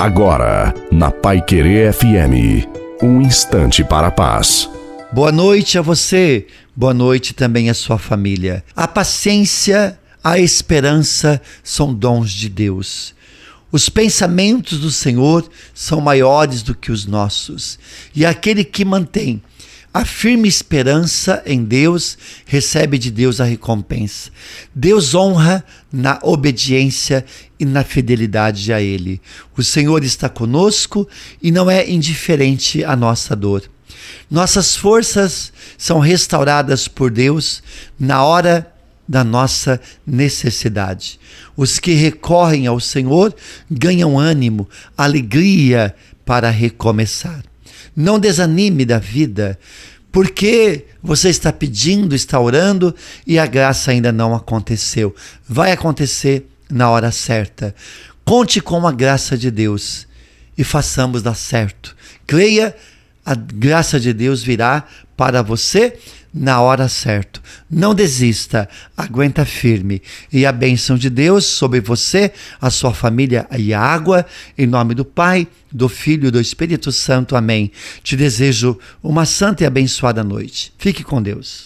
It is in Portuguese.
Agora, na Pai Querer FM, um instante para a paz. Boa noite a você, boa noite também à sua família. A paciência, a esperança são dons de Deus. Os pensamentos do Senhor são maiores do que os nossos, e aquele que mantém a firme esperança em Deus recebe de Deus a recompensa. Deus honra na obediência e na fidelidade a Ele. O Senhor está conosco e não é indiferente à nossa dor. Nossas forças são restauradas por Deus na hora da nossa necessidade. Os que recorrem ao Senhor ganham ânimo, alegria para recomeçar. Não desanime da vida, porque você está pedindo, está orando e a graça ainda não aconteceu. Vai acontecer na hora certa. Conte com a graça de Deus e façamos dar certo. Creia, a graça de Deus virá para você na hora certa. Não desista, aguenta firme. E a bênção de Deus sobre você, a sua família e a água, em nome do Pai, do Filho e do Espírito Santo. Amém. Te desejo uma santa e abençoada noite. Fique com Deus.